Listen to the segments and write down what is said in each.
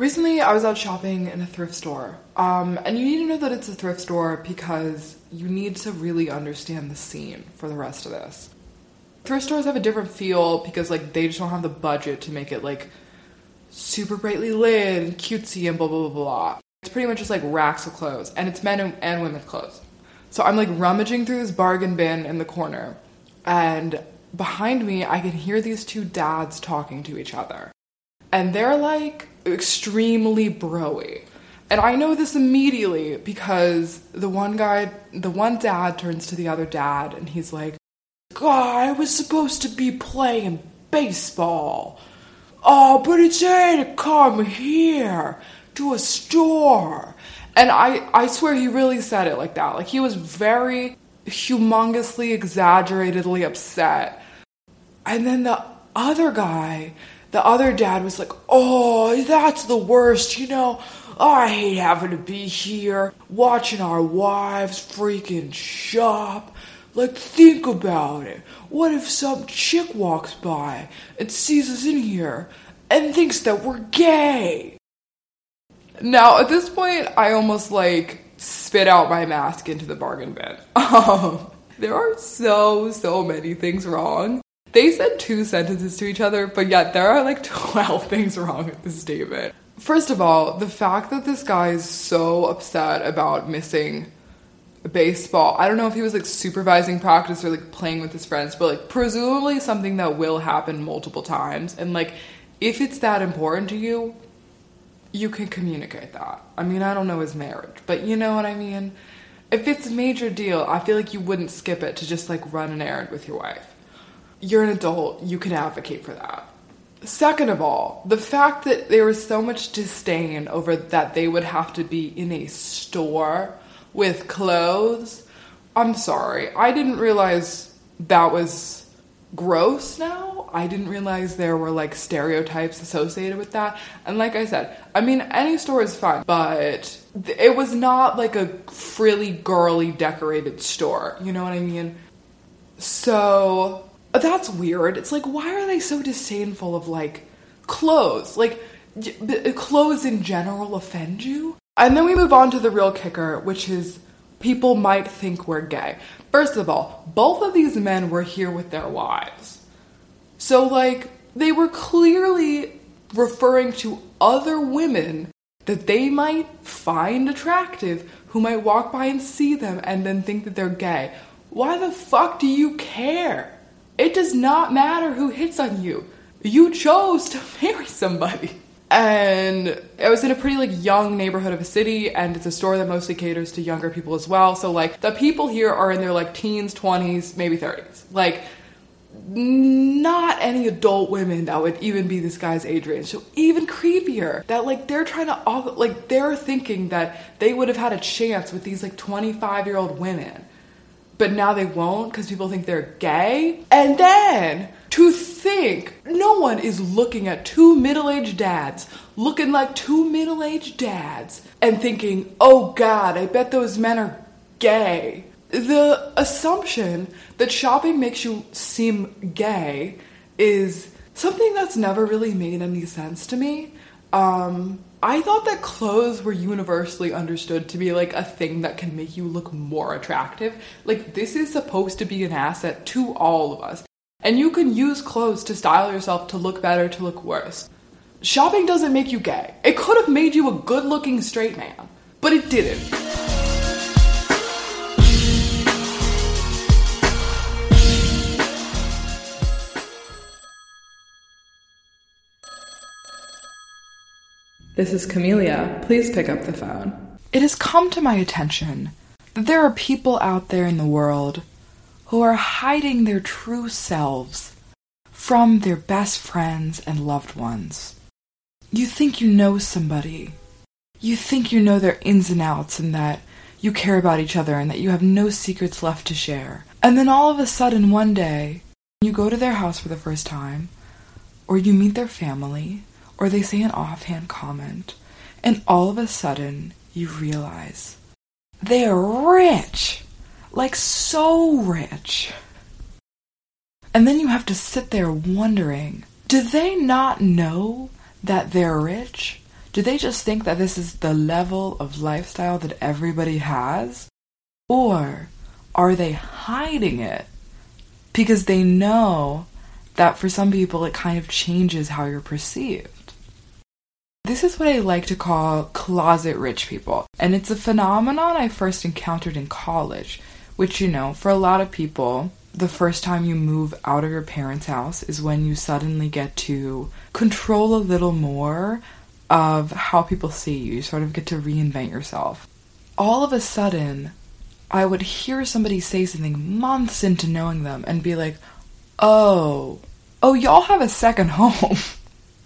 Recently, I was out shopping in a thrift store. Um, and you need to know that it's a thrift store because you need to really understand the scene for the rest of this. Thrift stores have a different feel because, like, they just don't have the budget to make it, like, super brightly lit and cutesy and blah, blah, blah, blah. It's pretty much just, like, racks of clothes. And it's men and, women's clothes. So I'm, like, rummaging through this bargain bin in the corner. And behind me, I can hear these two dads talking to each other. And they're, like, extremely broy. And I know this immediately because the one guy, the one dad turns to the other dad and he's like, God, I was supposed to be playing baseball. Oh, but it's a to come here to a store. And I, I swear he really said it like that. Like he was very humongously, exaggeratedly upset. And then the other guy the other dad was like, Oh, that's the worst, you know. I hate having to be here, watching our wives freaking shop. Like, think about it. What if some chick walks by and sees us in here and thinks that we're gay? Now, at this point, I almost like spit out my mask into the bargain bin. Um, there are so, so many things wrong. They said two sentences to each other, but yet there are like 12 things wrong with this statement. First of all, the fact that this guy is so upset about missing baseball. I don't know if he was like supervising practice or like playing with his friends, but like presumably something that will happen multiple times. And like if it's that important to you, you can communicate that. I mean, I don't know his marriage, but you know what I mean? If it's a major deal, I feel like you wouldn't skip it to just like run an errand with your wife you're an adult, you can advocate for that. Second of all, the fact that there was so much disdain over that they would have to be in a store with clothes. I'm sorry. I didn't realize that was gross now. I didn't realize there were like stereotypes associated with that. And like I said, I mean, any store is fine, but it was not like a frilly, girly, decorated store. You know what I mean? So that's weird. It's like, why are they so disdainful of like clothes? Like, uh, clothes in general offend you? And then we move on to the real kicker, which is people might think we're gay. First of all, both of these men were here with their wives. So, like, they were clearly referring to other women that they might find attractive who might walk by and see them and then think that they're gay. Why the fuck do you care? It does not matter who hits on you. You chose to marry somebody. And I was in a pretty like young neighborhood of a city and it's a store that mostly caters to younger people as well. So like the people here are in their like teens, 20s, maybe 30s. Like not any adult women that would even be this guy's age range. So even creepier that like they're trying to like they're thinking that they would have had a chance with these like 25 year old women but now they won't because people think they're gay. And then to think no one is looking at two middle aged dads looking like two middle aged dads and thinking, oh God, I bet those men are gay. The assumption that shopping makes you seem gay is something that's never really made any sense to me. Um, I thought that clothes were universally understood to be like a thing that can make you look more attractive. Like, this is supposed to be an asset to all of us. And you can use clothes to style yourself to look better, to look worse. Shopping doesn't make you gay. It could have made you a good looking straight man, but it didn't. This is Camellia. Please pick up the phone. It has come to my attention that there are people out there in the world who are hiding their true selves from their best friends and loved ones. You think you know somebody. You think you know their ins and outs and that you care about each other and that you have no secrets left to share. And then all of a sudden, one day, you go to their house for the first time, or you meet their family, or they say an offhand comment, and all of a sudden you realize they're rich. Like so rich. And then you have to sit there wondering do they not know that they're rich? Do they just think that this is the level of lifestyle that everybody has? Or are they hiding it because they know that for some people it kind of changes how you're perceived? This is what I like to call closet rich people, and it's a phenomenon I first encountered in college, which, you know, for a lot of people, the first time you move out of your parents' house is when you suddenly get to control a little more of how people see you. You sort of get to reinvent yourself. All of a sudden, I would hear somebody say something months into knowing them and be like, oh, oh, y'all have a second home.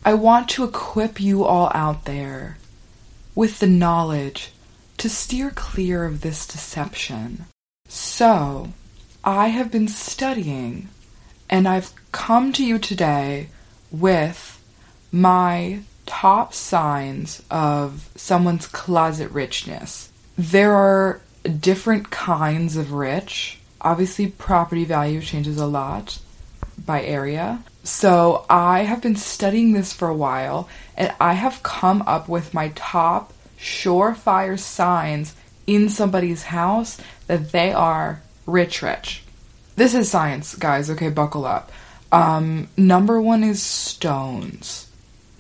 I want to equip you all out there with the knowledge to steer clear of this deception. So, I have been studying and I've come to you today with my top signs of someone's closet richness. There are different kinds of rich. Obviously, property value changes a lot by area. So, I have been studying this for a while and I have come up with my top surefire signs in somebody's house that they are rich, rich. This is science, guys. Okay, buckle up. Um, number one is stones.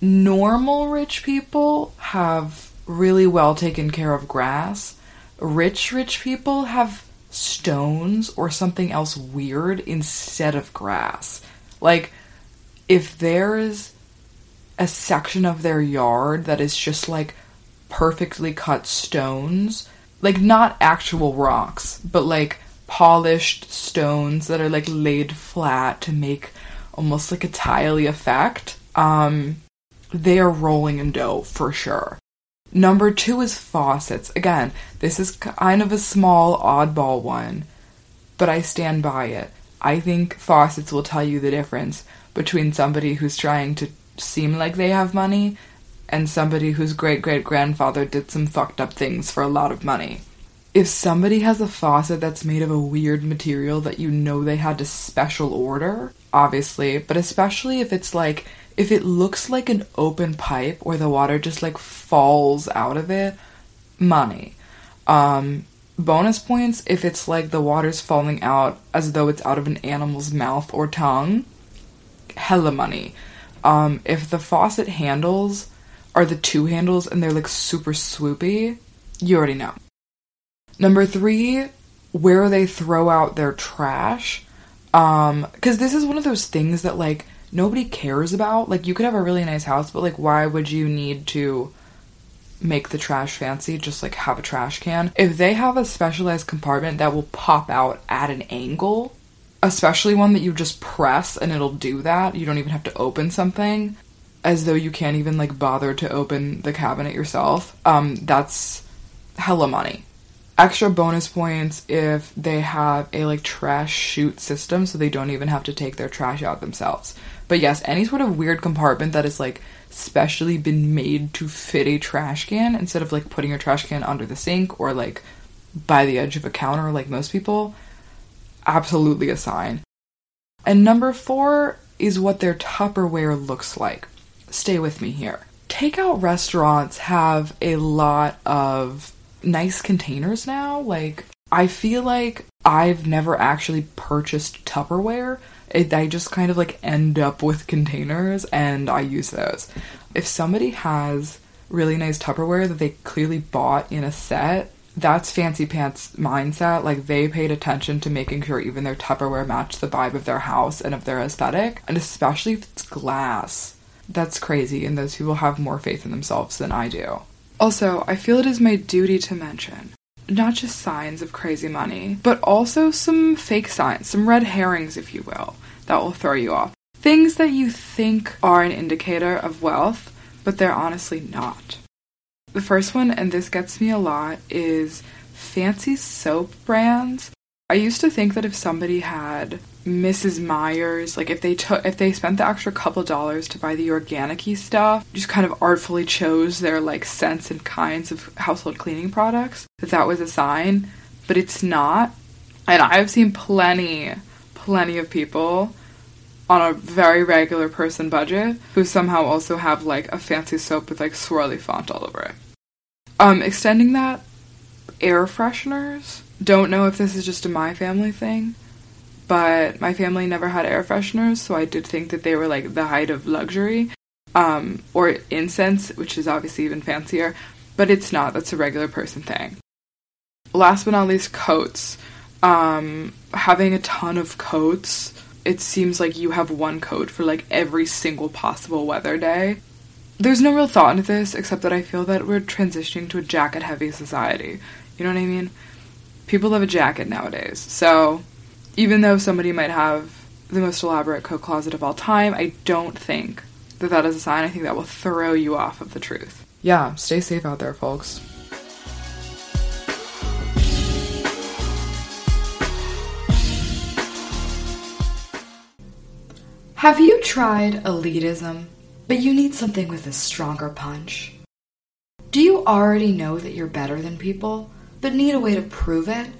Normal rich people have really well taken care of grass. Rich, rich people have stones or something else weird instead of grass. Like, if there's a section of their yard that is just like perfectly cut stones, like not actual rocks, but like polished stones that are like laid flat to make almost like a tiley effect. Um, they are rolling in dough for sure. Number two is faucets. Again, this is kind of a small oddball one, but I stand by it. I think faucets will tell you the difference between somebody who's trying to seem like they have money and somebody whose great great grandfather did some fucked up things for a lot of money if somebody has a faucet that's made of a weird material that you know they had to special order, obviously, but especially if it's like if it looks like an open pipe where the water just like falls out of it, money. Um bonus points if it's like the water's falling out as though it's out of an animal's mouth or tongue. Hella money. Um if the faucet handles are the two handles and they're like super swoopy, you already know. Number three, where they throw out their trash. Um, because this is one of those things that like nobody cares about. Like you could have a really nice house, but like why would you need to make the trash fancy? Just like have a trash can. If they have a specialized compartment that will pop out at an angle, especially one that you just press and it'll do that. You don't even have to open something as though you can't even like bother to open the cabinet yourself. Um, that's hella money extra bonus points if they have a like trash chute system so they don't even have to take their trash out themselves. But yes, any sort of weird compartment that is like specially been made to fit a trash can instead of like putting your trash can under the sink or like by the edge of a counter like most people, absolutely a sign. And number 4 is what their Tupperware looks like. Stay with me here. Takeout restaurants have a lot of nice containers now. Like, I feel like I've never actually purchased Tupperware. It, I just kind of like end up with containers and I use those. If somebody has really nice Tupperware that they clearly bought in a set, that's fancy pants mindset. Like they paid attention to making sure even their Tupperware matched the vibe of their house and of their aesthetic, and especially if it's glass. That's crazy, and those people have more faith in themselves than I do. Also, I feel it is my duty to mention not just signs of crazy money, but also some fake signs, some red herrings, if you will, that will throw you off. Things that you think are an indicator of wealth, but they're honestly not. The first one, and this gets me a lot, is fancy soap brands. I used to think that if somebody had Mrs. Meyer's, like if they took if they spent the extra couple dollars to buy the organicy stuff, just kind of artfully chose their like scents and kinds of household cleaning products, that that was a sign, but it's not. And I've seen plenty, plenty of people on a very regular person budget who somehow also have like a fancy soap with like swirly font all over it. Um, extending that, air fresheners. Don't know if this is just a my family thing, but my family never had air fresheners, so I did think that they were like the height of luxury. Um, or incense, which is obviously even fancier, but it's not. That's a regular person thing. Last but not least, coats. Um, having a ton of coats it seems like you have one coat for like every single possible weather day. There's no real thought into this except that I feel that we're transitioning to a jacket heavy society. You know what I mean? People love a jacket nowadays. So, even though somebody might have the most elaborate coat closet of all time, I don't think that that is a sign. I think that will throw you off of the truth. Yeah, stay safe out there, folks. Have you tried elitism, but you need something with a stronger punch? Do you already know that you're better than people, but need a way to prove it?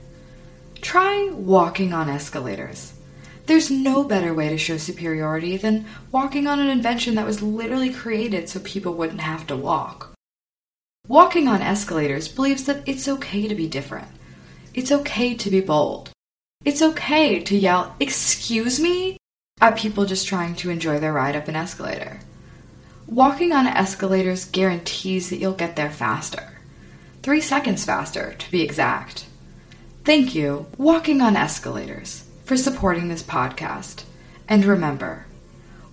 Try walking on escalators. There's no better way to show superiority than walking on an invention that was literally created so people wouldn't have to walk. Walking on escalators believes that it's okay to be different. It's okay to be bold. It's okay to yell, Excuse me? at people just trying to enjoy their ride up an escalator. Walking on escalators guarantees that you'll get there faster. Three seconds faster, to be exact. Thank you, Walking on Escalators, for supporting this podcast. And remember,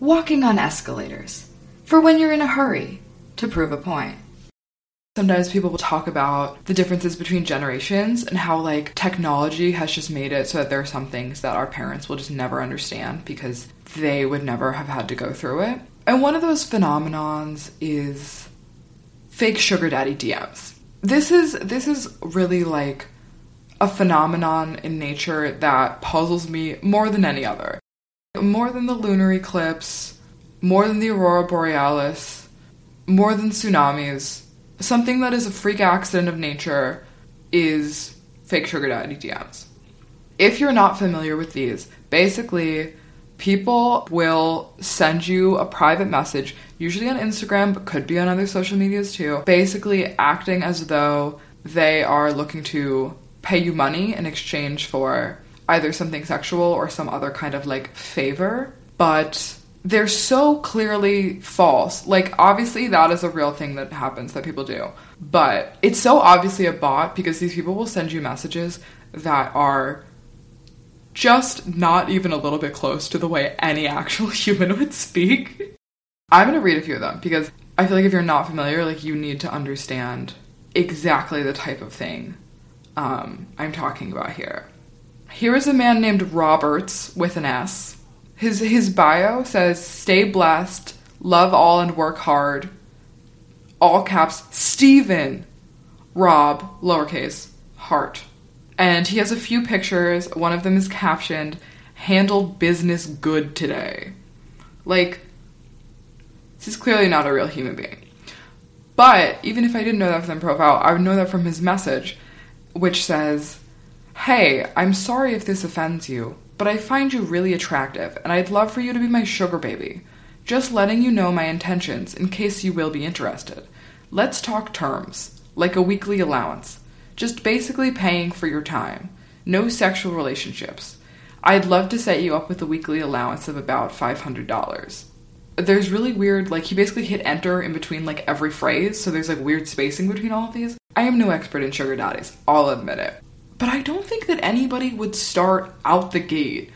walking on escalators, for when you're in a hurry to prove a point. Sometimes people will talk about the differences between generations and how like technology has just made it so that there are some things that our parents will just never understand because they would never have had to go through it. And one of those phenomenons is fake sugar daddy DMs. This is this is really like a phenomenon in nature that puzzles me more than any other. More than the lunar eclipse, more than the aurora borealis, more than tsunamis something that is a freak accident of nature is fake sugar daddy DMs. If you're not familiar with these, basically, people will send you a private message, usually on Instagram, but could be on other social medias too, basically acting as though they are looking to pay you money in exchange for either something sexual or some other kind of like favor. But they're so clearly false. Like, obviously, that is a real thing that happens that people do. But it's so obviously a bot because these people will send you messages that are just not even a little bit close to the way any actual human would speak. I'm gonna read a few of them because I feel like if you're not familiar, like, you need to understand exactly the type of thing um, I'm talking about here. Here is a man named Roberts with an S his his bio says stay blessed, love all and work hard. All caps Stephen Rob lowercase heart. And he has a few pictures. One of them is captioned handled business good today. Like this is clearly not a real human being. But even if I didn't know that from the profile, I would know that from his message, which says, Hey, I'm sorry if this offends you but I find you really attractive, and I'd love for you to be my sugar baby. Just letting you know my intentions in case you will be interested. Let's talk terms, like a weekly allowance. Just basically paying for your time. No sexual relationships. I'd love to set you up with a weekly allowance of about $500. There's really weird, like, he basically hit enter in between, like, every phrase, so there's, like, weird spacing between all of these. I am no expert in sugar daddies, I'll admit it. But I don't think that anybody would start out the gate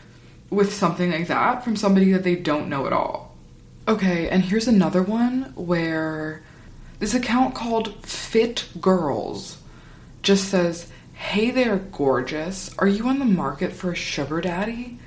with something like that from somebody that they don't know at all. Okay, and here's another one where this account called Fit Girls just says, Hey there, gorgeous. Are you on the market for a sugar daddy?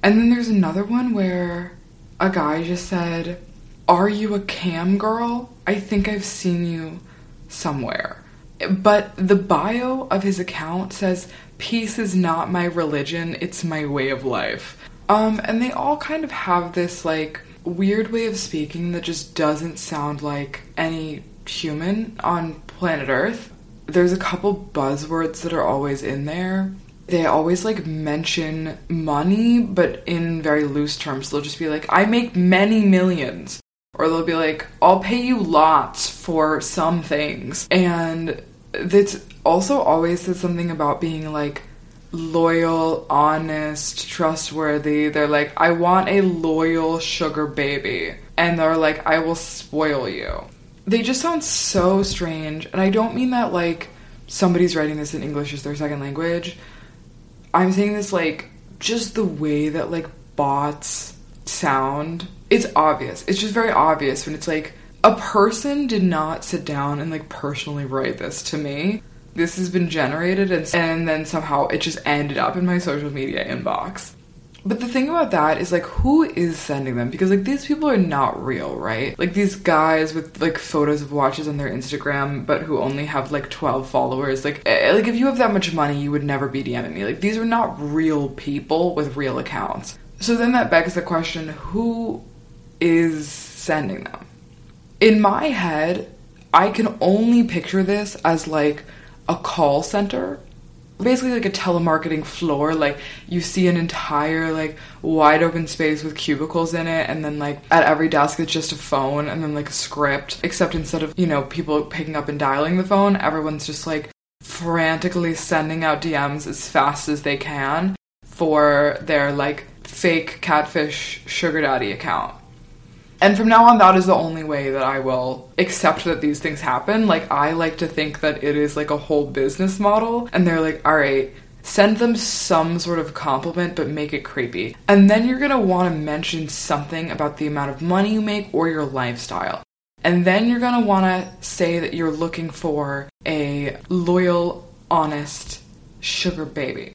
And then there's another one where a guy just said, Are you a cam girl? I think I've seen you somewhere. But the bio of his account says, Peace is not my religion, it's my way of life. Um, and they all kind of have this like weird way of speaking that just doesn't sound like any human on planet Earth. There's a couple buzzwords that are always in there. they always like mention money, but in very loose terms. They'll just be like, I make many millions. Or they'll be like, I'll pay you lots for some things. And that's also always says something about being like loyal, honest, trustworthy. They're like, I want a loyal sugar baby. And they're like, I will spoil you. They just sound so strange. And I don't mean that like somebody's writing this in English as their second language. I'm saying this like just the way that like bots sound. It's obvious. It's just very obvious when it's like a person did not sit down and like personally write this to me. This has been generated and, and then somehow it just ended up in my social media inbox. But the thing about that is like who is sending them? Because like these people are not real, right? Like these guys with like photos of watches on their Instagram but who only have like 12 followers. Like eh, like if you have that much money, you would never be DMing me. Like these are not real people with real accounts. So then that begs the question, who is sending them? In my head, I can only picture this as like a call center basically like a telemarketing floor like you see an entire like wide open space with cubicles in it and then like at every desk it's just a phone and then like a script. Except instead of you know people picking up and dialing the phone everyone's just like frantically sending out DMs as fast as they can for their like fake catfish sugar daddy account and from now on, that is the only way that I will accept that these things happen. Like, I like to think that it is like a whole business model, and they're like, all right, send them some sort of compliment, but make it creepy. And then you're gonna wanna mention something about the amount of money you make or your lifestyle. And then you're gonna wanna say that you're looking for a loyal, honest sugar baby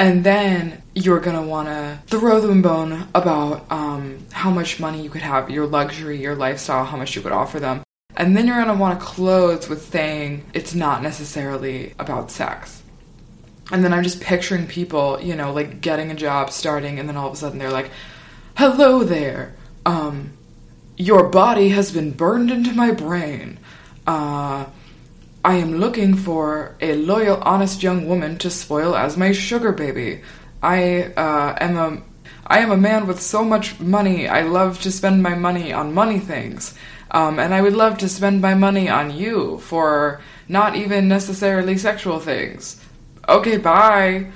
and then you're gonna wanna throw them bone about um, how much money you could have, your luxury, your lifestyle, how much you could offer them. And then you're gonna wanna close with saying it's not necessarily about sex. And then I'm just picturing people, you know, like getting a job, starting, and then all of a sudden they're like, hello there. Um, your body has been burned into my brain. Uh, I am looking for a loyal, honest young woman to spoil as my sugar baby. I uh, am a I am a man with so much money. I love to spend my money on money things. Um, and I would love to spend my money on you for not even necessarily sexual things. Okay, bye.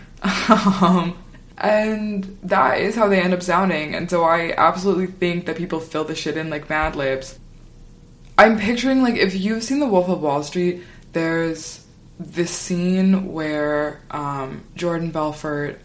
um, and that is how they end up sounding. And so I absolutely think that people fill the shit in like Mad Libs. I'm picturing like if you've seen The Wolf of Wall Street, there's this scene where um, Jordan Belfort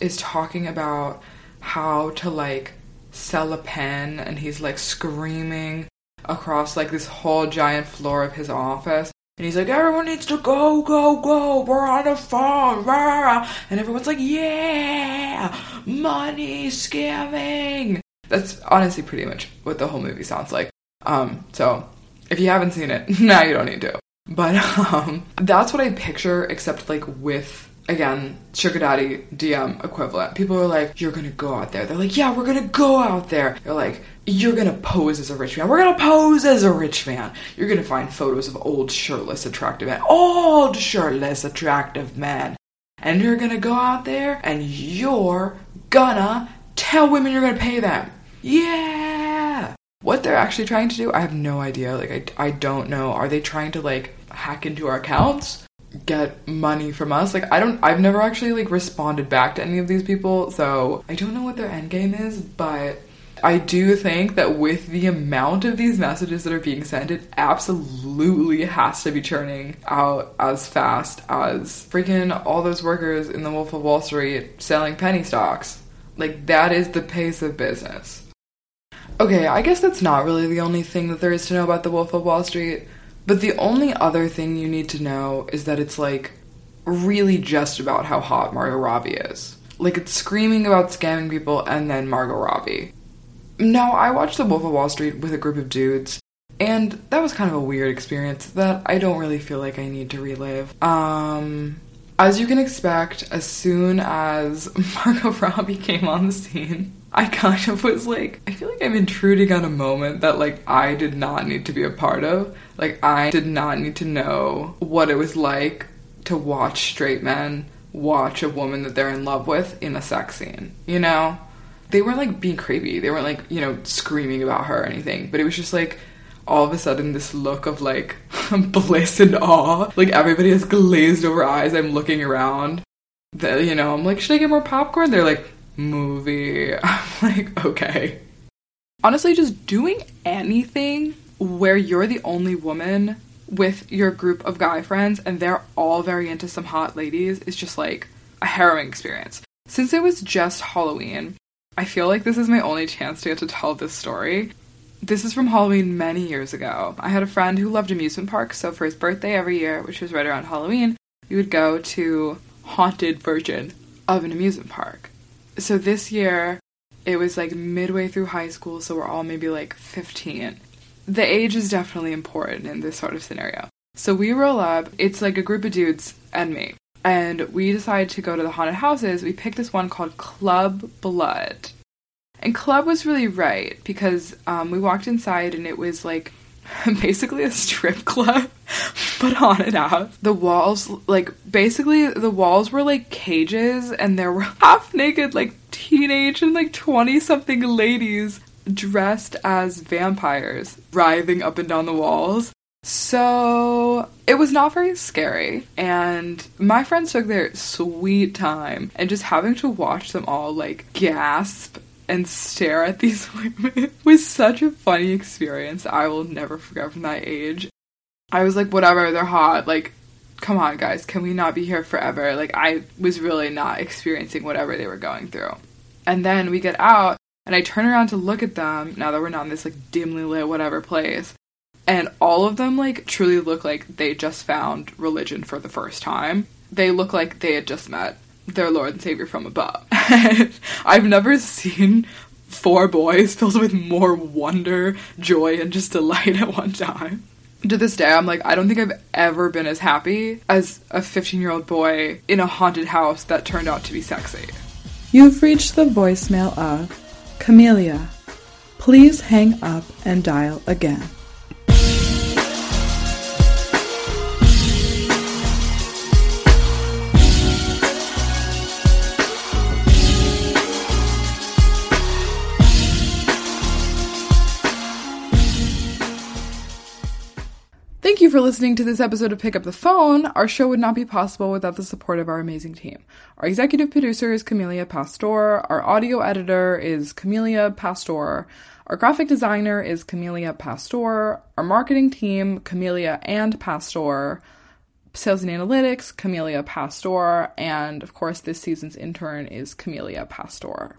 is talking about how to like sell a pen, and he's like screaming across like this whole giant floor of his office. And he's like, everyone needs to go, go, go. We're on the phone. Rah. And everyone's like, yeah, money scamming. That's honestly pretty much what the whole movie sounds like. Um, so if you haven't seen it, now you don't need to. But um, that's what I picture, except like with again sugar daddy DM equivalent. People are like, "You're gonna go out there." They're like, "Yeah, we're gonna go out there." They're like, "You're gonna pose as a rich man." We're gonna pose as a rich man. You're gonna find photos of old shirtless attractive men, old shirtless attractive men, and you're gonna go out there and you're gonna tell women you're gonna pay them. Yeah. What they're actually trying to do, I have no idea. Like, I, I don't know. Are they trying to, like, hack into our accounts? get money from us. Like I don't I've never actually like responded back to any of these people, so I don't know what their end game is, but I do think that with the amount of these messages that are being sent, it absolutely has to be churning out as fast as freaking all those workers in the Wolf of Wall Street selling penny stocks. Like, that is the pace of business. Okay, I guess that's not really the only thing that there is to know about the Wolf of Wall Street. But the only other thing you need to know is that it's like really just about how hot Margot Robbie is. Like it's screaming about scamming people and then Margot Robbie. Now, I watched The Wolf of Wall Street with a group of dudes, and that was kind of a weird experience that I don't really feel like I need to relive. Um, as you can expect, as soon as Margot Robbie came on the scene, I kind of was like, I feel like I'm intruding on a moment that like I did not need to be a part of. Like I did not need to know what it was like to watch straight men watch a woman that they're in love with in a sex scene, you know? They weren't like being creepy. They weren't like, you know, screaming about her or anything, but it was just like all of a sudden this look of like bliss and awe. Like everybody has glazed over eyes. I'm looking around. The, you know, I'm like, should I get more popcorn? They're like, movie. I'm like, okay. Honestly, just doing anything where you're the only woman with your group of guy friends and they're all very into some hot ladies is just like a harrowing experience. Since it was just Halloween, I feel like this is my only chance to get to tell this story. This is from Halloween many years ago. I had a friend who loved amusement parks, so for his birthday every year, which was right around Halloween, we would go to haunted version of an amusement park. So this year, it was like midway through high school, so we're all maybe like 15. The age is definitely important in this sort of scenario. So we roll up, it's like a group of dudes and me. And we decided to go to the haunted houses. We picked this one called Club Blood. And Club was really right because um, we walked inside and it was like basically a strip club, but on and house. The walls, like, basically, the walls were like cages and there were half naked, like, teenage and like 20 something ladies dressed as vampires writhing up and down the walls. So it was not very scary, and my friends took their sweet time, and just having to watch them all like gasp and stare at these women it was such a funny experience I will never forget from that age. I was like, whatever, they're hot. Like, come on, guys, can we not be here forever? Like, I was really not experiencing whatever they were going through. And then we get out, and I turn around to look at them now that we're not in this like dimly lit whatever place. And all of them like truly look like they just found religion for the first time. They look like they had just met their Lord and Savior from above. I've never seen four boys filled with more wonder, joy, and just delight at one time. To this day, I'm like, I don't think I've ever been as happy as a 15 year old boy in a haunted house that turned out to be sexy. You've reached the voicemail of Camellia. Please hang up and dial again. You for listening to this episode of Pick Up the Phone. Our show would not be possible without the support of our amazing team. Our executive producer is Camelia Pastor. Our audio editor is Camelia Pastor. Our graphic designer is Camelia Pastor. Our marketing team, Camelia and Pastor. Sales and analytics, Camelia Pastor. And of course, this season's intern is Camelia Pastor.